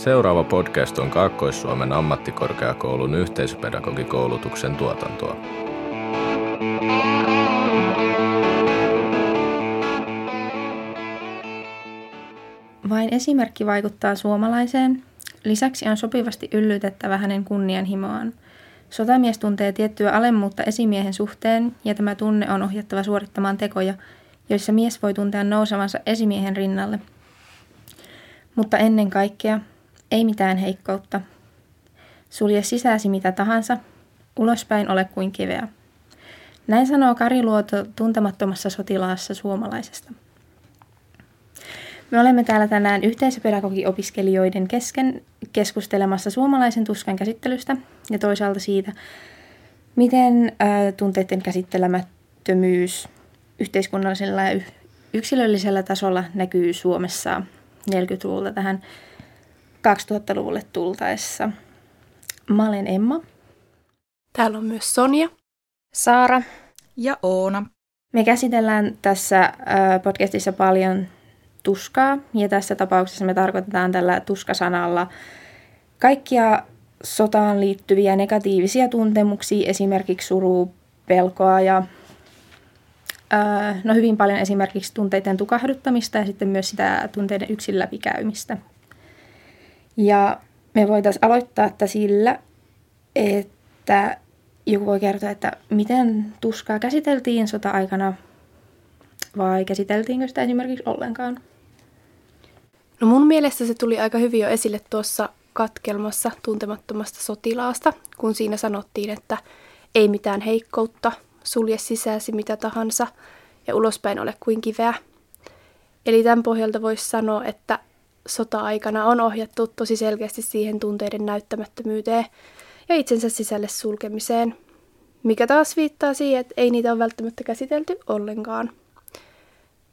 Seuraava podcast on Kaakkois-Suomen ammattikorkeakoulun yhteisöpedagogikoulutuksen tuotantoa. Vain esimerkki vaikuttaa suomalaiseen. Lisäksi on sopivasti yllytettävä hänen kunnianhimoaan. Sotamies tuntee tiettyä alemmuutta esimiehen suhteen ja tämä tunne on ohjattava suorittamaan tekoja, joissa mies voi tuntea nousevansa esimiehen rinnalle. Mutta ennen kaikkea ei mitään heikkoutta. Sulje sisäsi mitä tahansa, ulospäin ole kuin kiveä. Näin sanoo Kari Luoto tuntemattomassa sotilaassa suomalaisesta. Me olemme täällä tänään yhteisöpedagogiopiskelijoiden kesken keskustelemassa suomalaisen tuskan käsittelystä ja toisaalta siitä, miten tunteiden käsittelemättömyys yhteiskunnallisella ja yksilöllisellä tasolla näkyy Suomessa 40-luvulta tähän 2000-luvulle tultaessa. Mä olen Emma. Täällä on myös Sonja. Saara. Ja Oona. Me käsitellään tässä podcastissa paljon tuskaa, ja tässä tapauksessa me tarkoitetaan tällä tuskasanalla kaikkia sotaan liittyviä negatiivisia tuntemuksia, esimerkiksi surua, pelkoa ja no hyvin paljon esimerkiksi tunteiden tukahduttamista ja sitten myös sitä tunteiden yksin läpikäymistä. Ja me voitaisiin aloittaa että sillä, että joku voi kertoa, että miten tuskaa käsiteltiin sota-aikana vai käsiteltiinkö sitä esimerkiksi ollenkaan? No mun mielestä se tuli aika hyvin jo esille tuossa katkelmassa tuntemattomasta sotilaasta, kun siinä sanottiin, että ei mitään heikkoutta, sulje sisäsi mitä tahansa ja ulospäin ole kuin kiveä. Eli tämän pohjalta voisi sanoa, että sota-aikana on ohjattu tosi selkeästi siihen tunteiden näyttämättömyyteen ja itsensä sisälle sulkemiseen, mikä taas viittaa siihen, että ei niitä ole välttämättä käsitelty ollenkaan.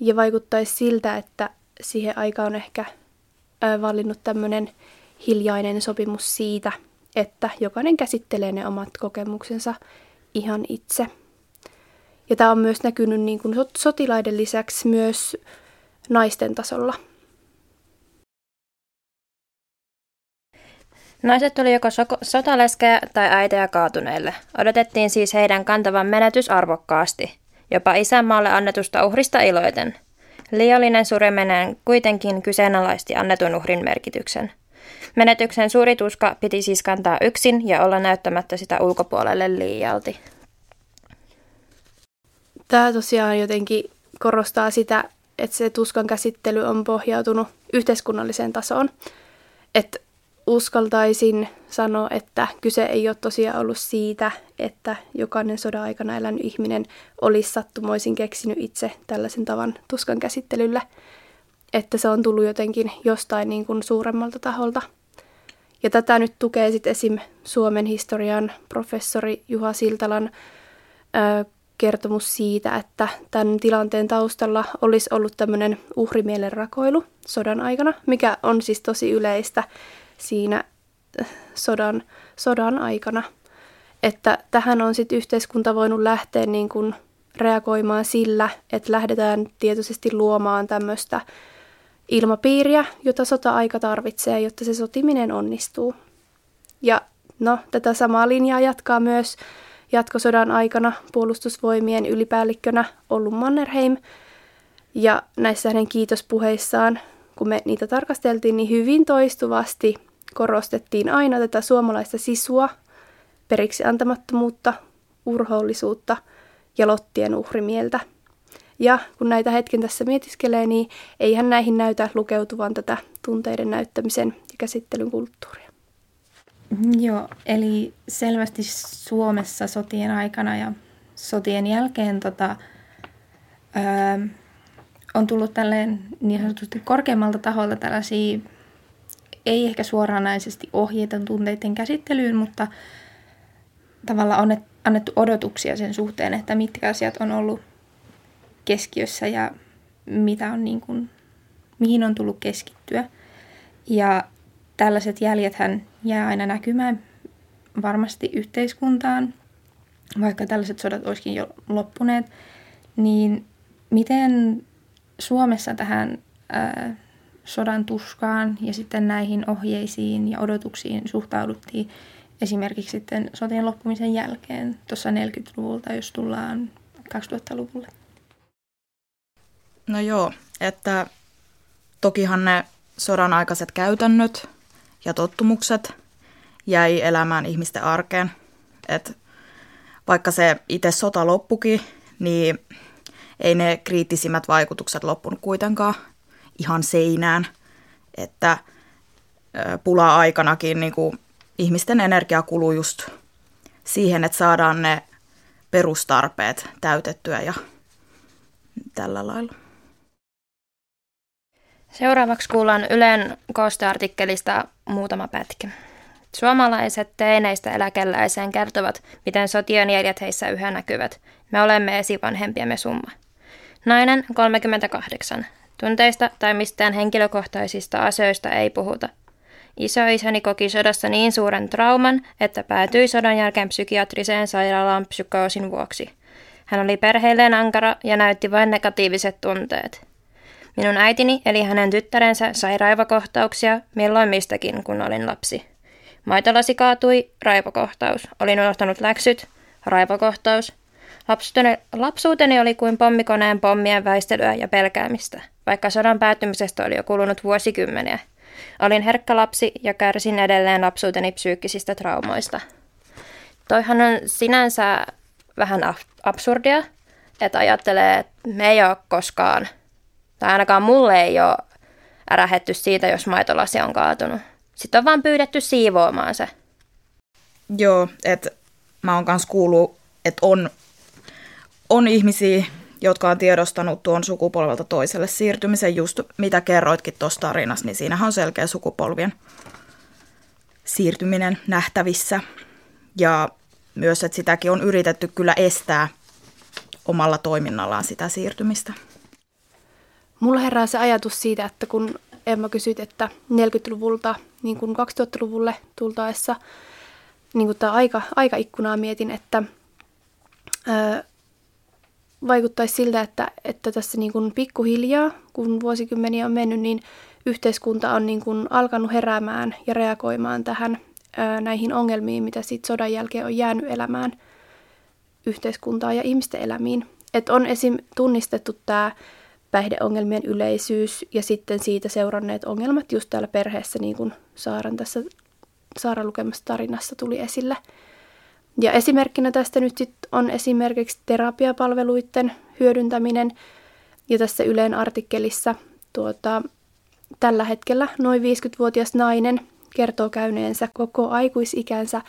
Ja vaikuttaisi siltä, että siihen aikaan on ehkä vallinnut tämmöinen hiljainen sopimus siitä, että jokainen käsittelee ne omat kokemuksensa ihan itse. Ja tämä on myös näkynyt niin kuin sotilaiden lisäksi myös naisten tasolla. Naiset tuli joko so- sotaleskejä tai äitejä kaatuneille. Odotettiin siis heidän kantavan menetys arvokkaasti, jopa isänmaalle annetusta uhrista iloiten. Liiallinen sureminen kuitenkin kyseenalaisti annetun uhrin merkityksen. Menetyksen suuri tuska piti siis kantaa yksin ja olla näyttämättä sitä ulkopuolelle liialti. Tämä tosiaan jotenkin korostaa sitä, että se tuskan käsittely on pohjautunut yhteiskunnalliseen tasoon. Että uskaltaisin sanoa, että kyse ei ole tosiaan ollut siitä, että jokainen sodan aikana elänyt ihminen olisi sattumoisin keksinyt itse tällaisen tavan tuskan käsittelylle, että se on tullut jotenkin jostain niin kuin suuremmalta taholta. Ja tätä nyt tukee sitten esim. Suomen historian professori Juha Siltalan ö, kertomus siitä, että tämän tilanteen taustalla olisi ollut tämmöinen uhrimielen rakoilu sodan aikana, mikä on siis tosi yleistä siinä äh, sodan, sodan aikana. Että tähän on sitten yhteiskunta voinut lähteä niin kuin reagoimaan sillä, että lähdetään tietoisesti luomaan tämmöistä ilmapiiriä, jota sota-aika tarvitsee, jotta se sotiminen onnistuu. Ja no, tätä samaa linjaa jatkaa myös jatkosodan aikana puolustusvoimien ylipäällikkönä ollut Mannerheim. Ja näissä hänen kiitospuheissaan, kun me niitä tarkasteltiin, niin hyvin toistuvasti korostettiin aina tätä suomalaista sisua, periksi antamattomuutta, urhoollisuutta ja lottien uhrimieltä. Ja kun näitä hetken tässä mietiskelee, niin eihän näihin näytä lukeutuvan tätä tunteiden näyttämisen ja käsittelyn kulttuuria. Joo, eli selvästi Suomessa sotien aikana ja sotien jälkeen tota, öö, on tullut tälleen niin sanotusti korkeammalta taholta tällaisia ei ehkä suoranaisesti ohjeita tunteiden käsittelyyn, mutta tavallaan on annettu odotuksia sen suhteen, että mitkä asiat on ollut keskiössä ja mitä on niin kuin, mihin on tullut keskittyä. Ja tällaiset jäljethän jää aina näkymään varmasti yhteiskuntaan, vaikka tällaiset sodat olisikin jo loppuneet, niin miten Suomessa tähän ää, sodan tuskaan ja sitten näihin ohjeisiin ja odotuksiin suhtauduttiin esimerkiksi sitten sotien loppumisen jälkeen tuossa 40-luvulta, jos tullaan 2000-luvulle? No joo, että tokihan ne sodan aikaiset käytännöt ja tottumukset jäi elämään ihmisten arkeen. Et vaikka se itse sota loppukin, niin ei ne kriittisimmät vaikutukset loppunut kuitenkaan ihan seinään. Että pula-aikanakin niin kuin ihmisten energia kuluu just siihen, että saadaan ne perustarpeet täytettyä ja tällä lailla. Seuraavaksi kuullaan Ylen koosteartikkelista muutama pätkä. Suomalaiset teineistä eläkeläiseen kertovat, miten sotien jäljet heissä yhä näkyvät. Me olemme esivanhempiamme summa. Nainen 38. Tunteista tai mistään henkilökohtaisista asioista ei puhuta. Isoisäni koki sodassa niin suuren trauman, että päätyi sodan jälkeen psykiatriseen sairaalaan psykoosin vuoksi. Hän oli perheelleen ankara ja näytti vain negatiiviset tunteet. Minun äitini eli hänen tyttärensä sai raivokohtauksia milloin mistäkin, kun olin lapsi. Maitolasi kaatui, raivokohtaus. Olin unohtanut läksyt, raivokohtaus. Lapsuuteni, lapsuuteni oli kuin pommikoneen pommien väistelyä ja pelkäämistä, vaikka sodan päättymisestä oli jo kulunut vuosikymmeniä. Olin herkkä lapsi ja kärsin edelleen lapsuuteni psyykkisistä traumoista. Toihan on sinänsä vähän absurdia, että ajattelee, että me ei ole koskaan, tai ainakaan mulle ei ole ärähetty siitä, jos maitolasi on kaatunut. Sitten on vaan pyydetty siivoamaan se. Joo, että mä oon kanssa kuullut, että on, on ihmisiä, jotka on tiedostanut tuon sukupolvelta toiselle siirtymisen, just mitä kerroitkin tuossa tarinassa, niin siinähän on selkeä sukupolvien siirtyminen nähtävissä. Ja myös, että sitäkin on yritetty kyllä estää omalla toiminnallaan sitä siirtymistä. Mulla herää se ajatus siitä, että kun Emma kysyt, että 40-luvulta niin kuin 2000-luvulle tultaessa niin kuin tämä aika, aikaikkunaa mietin, että vaikuttaisi siltä, että, että tässä niin kuin pikkuhiljaa, kun vuosikymmeniä on mennyt, niin yhteiskunta on niin kuin alkanut heräämään ja reagoimaan tähän ää, näihin ongelmiin, mitä sitten sodan jälkeen on jäänyt elämään yhteiskuntaa ja ihmisten elämiin. Että on esim. tunnistettu tämä päihdeongelmien yleisyys ja sitten siitä seuranneet ongelmat just täällä perheessä, niin kuin Saaran tässä Saaran lukemassa tarinassa tuli esille. Ja esimerkkinä tästä nyt sit on esimerkiksi terapiapalveluiden hyödyntäminen. Ja tässä Yleen artikkelissa tuota, tällä hetkellä noin 50-vuotias nainen kertoo käyneensä koko aikuisikänsä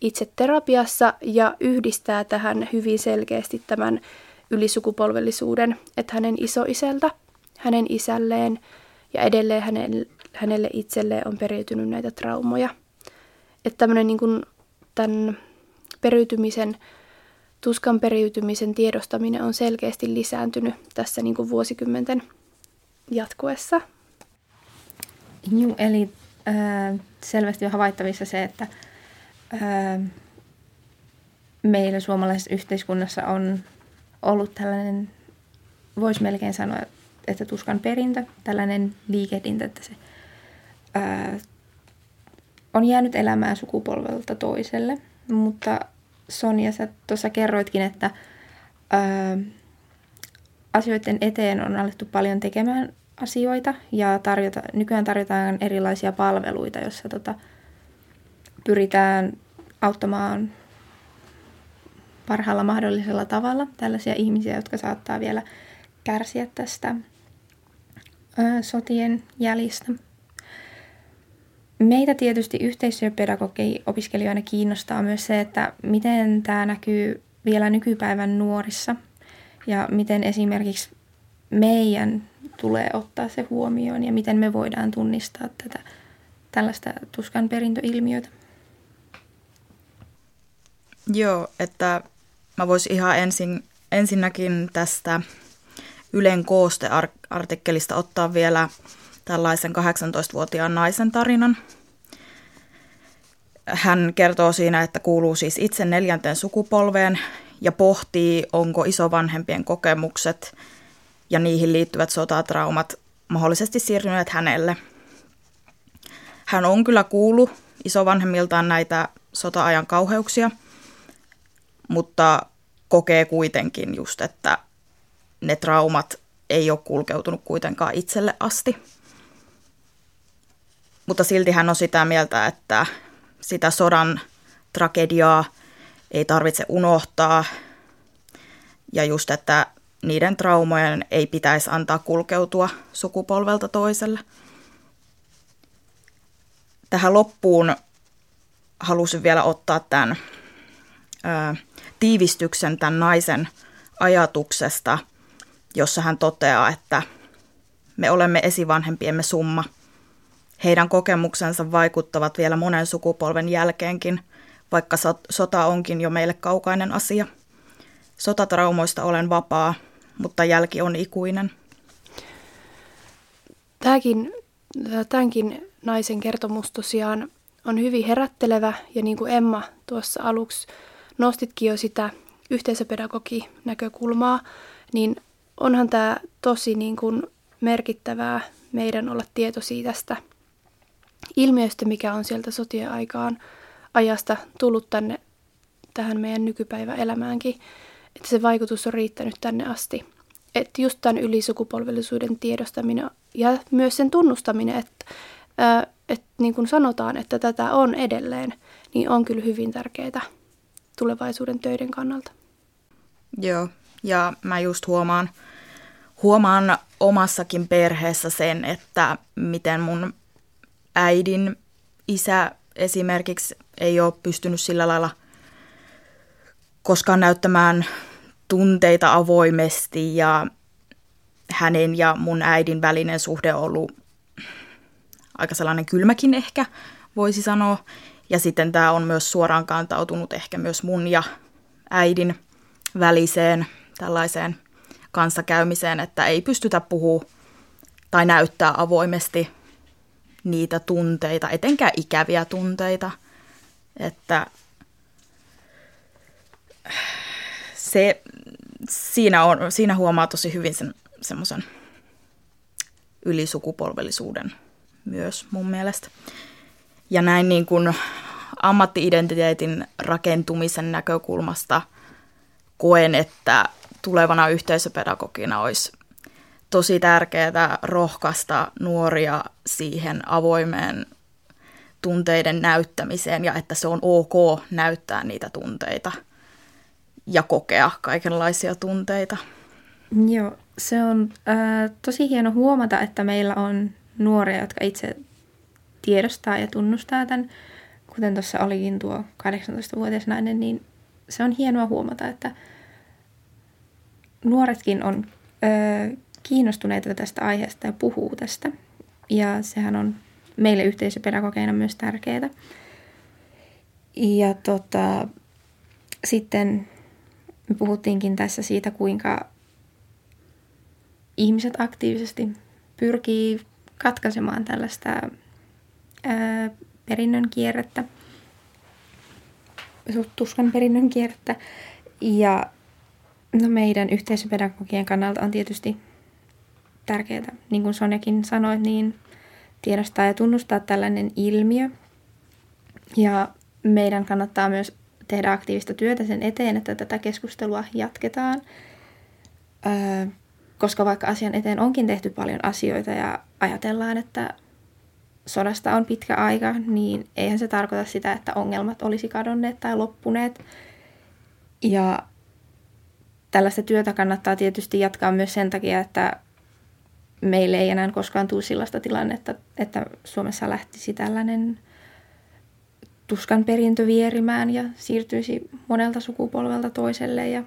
itse terapiassa ja yhdistää tähän hyvin selkeästi tämän ylisukupolvellisuuden, että hänen isoisältä, hänen isälleen ja edelleen hänelle itselleen on periytynyt näitä traumoja. Että tämmöinen niin kuin tämän periytymisen, tuskan periytymisen tiedostaminen on selkeästi lisääntynyt tässä niin kuin vuosikymmenten jatkuessa. Joo, eli äh, selvästi on havaittavissa se, että äh, meillä suomalaisessa yhteiskunnassa on ollut tällainen, voisi melkein sanoa, että tuskan perintö, tällainen liikehdintä, että se ää, on jäänyt elämään sukupolvelta toiselle. Mutta Sonja, sä tuossa kerroitkin, että ää, asioiden eteen on alettu paljon tekemään asioita ja tarjota, nykyään tarjotaan erilaisia palveluita, joissa tota, pyritään auttamaan parhaalla mahdollisella tavalla tällaisia ihmisiä, jotka saattaa vielä kärsiä tästä ö, sotien jäljistä. Meitä tietysti yhteistyöpedagogi opiskelijoina kiinnostaa myös se, että miten tämä näkyy vielä nykypäivän nuorissa ja miten esimerkiksi meidän tulee ottaa se huomioon ja miten me voidaan tunnistaa tätä tällaista tuskan perintöilmiötä. Joo, että Mä voisin ihan ensin, ensinnäkin tästä Ylen kooste-artikkelista ottaa vielä tällaisen 18-vuotiaan naisen tarinan. Hän kertoo siinä, että kuuluu siis itse neljänteen sukupolveen ja pohtii, onko isovanhempien kokemukset ja niihin liittyvät sotatraumat mahdollisesti siirtyneet hänelle. Hän on kyllä kuullut isovanhemmiltaan näitä sota-ajan kauheuksia, mutta kokee kuitenkin just, että ne traumat ei ole kulkeutunut kuitenkaan itselle asti. Mutta silti hän on sitä mieltä, että sitä sodan tragediaa ei tarvitse unohtaa. Ja just, että niiden traumojen ei pitäisi antaa kulkeutua sukupolvelta toiselle. Tähän loppuun halusin vielä ottaa tämän ää, tiivistyksen tämän naisen ajatuksesta, jossa hän toteaa, että me olemme esivanhempiemme summa. Heidän kokemuksensa vaikuttavat vielä monen sukupolven jälkeenkin, vaikka sota onkin jo meille kaukainen asia. Sotatraumoista olen vapaa, mutta jälki on ikuinen. Tämäkin, tämänkin naisen kertomus tosiaan on hyvin herättelevä ja niin kuin Emma tuossa aluksi nostitkin jo sitä yhteisöpedagogi-näkökulmaa, niin onhan tämä tosi niin kuin merkittävää meidän olla tietoisia tästä ilmiöstä, mikä on sieltä sotien aikaan ajasta tullut tänne tähän meidän nykypäiväelämäänkin, että se vaikutus on riittänyt tänne asti. Että just tämän ylisukupolvellisuuden tiedostaminen ja myös sen tunnustaminen, että, että niin kuin sanotaan, että tätä on edelleen, niin on kyllä hyvin tärkeää tulevaisuuden töiden kannalta. Joo, ja mä just huomaan, huomaan omassakin perheessä sen, että miten mun äidin isä esimerkiksi ei ole pystynyt sillä lailla koskaan näyttämään tunteita avoimesti ja hänen ja mun äidin välinen suhde on ollut aika sellainen kylmäkin ehkä, voisi sanoa. Ja sitten tämä on myös suoraan kantautunut ehkä myös mun ja äidin väliseen tällaiseen kanssakäymiseen, että ei pystytä puhua tai näyttää avoimesti niitä tunteita, etenkään ikäviä tunteita. Että se, siinä, on, siinä huomaa tosi hyvin sen semmoisen ylisukupolvellisuuden myös mun mielestä. Ja näin niin kuin ammattiidentiteetin rakentumisen näkökulmasta koen, että tulevana yhteisöpedagogina olisi tosi tärkeää rohkaista nuoria siihen avoimeen tunteiden näyttämiseen ja että se on ok näyttää niitä tunteita ja kokea kaikenlaisia tunteita. Joo, se on äh, tosi hieno huomata, että meillä on nuoria, jotka itse tiedostaa ja tunnustaa tämän. Kuten tuossa olikin tuo 18-vuotias nainen, niin se on hienoa huomata, että nuoretkin on ö, kiinnostuneita tästä aiheesta ja puhuu tästä. Ja sehän on meille yhteisöpedagogeina myös tärkeää. Ja tota, sitten me puhuttiinkin tässä siitä, kuinka ihmiset aktiivisesti pyrkii katkaisemaan tällaista ää, perinnön kierrettä, tuskan perinnön kierrettä. Ja no meidän yhteisöpedagogien kannalta on tietysti tärkeää, niin kuin Sonjakin sanoi, niin tiedostaa ja tunnustaa tällainen ilmiö. Ja meidän kannattaa myös tehdä aktiivista työtä sen eteen, että tätä keskustelua jatketaan. Öö, koska vaikka asian eteen onkin tehty paljon asioita ja ajatellaan, että sodasta on pitkä aika, niin eihän se tarkoita sitä, että ongelmat olisi kadonneet tai loppuneet. Ja tällaista työtä kannattaa tietysti jatkaa myös sen takia, että meille ei enää koskaan tule sellaista tilannetta, että Suomessa lähtisi tällainen tuskan perintö vierimään ja siirtyisi monelta sukupolvelta toiselle. Ja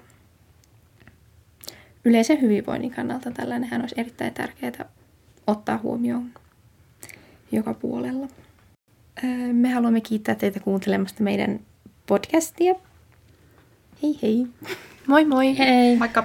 yleisen hyvinvoinnin kannalta tällainen olisi erittäin tärkeää ottaa huomioon joka puolella. Me haluamme kiittää teitä kuuntelemasta meidän podcastia. Hei hei! Moi moi! Hei! Moikka!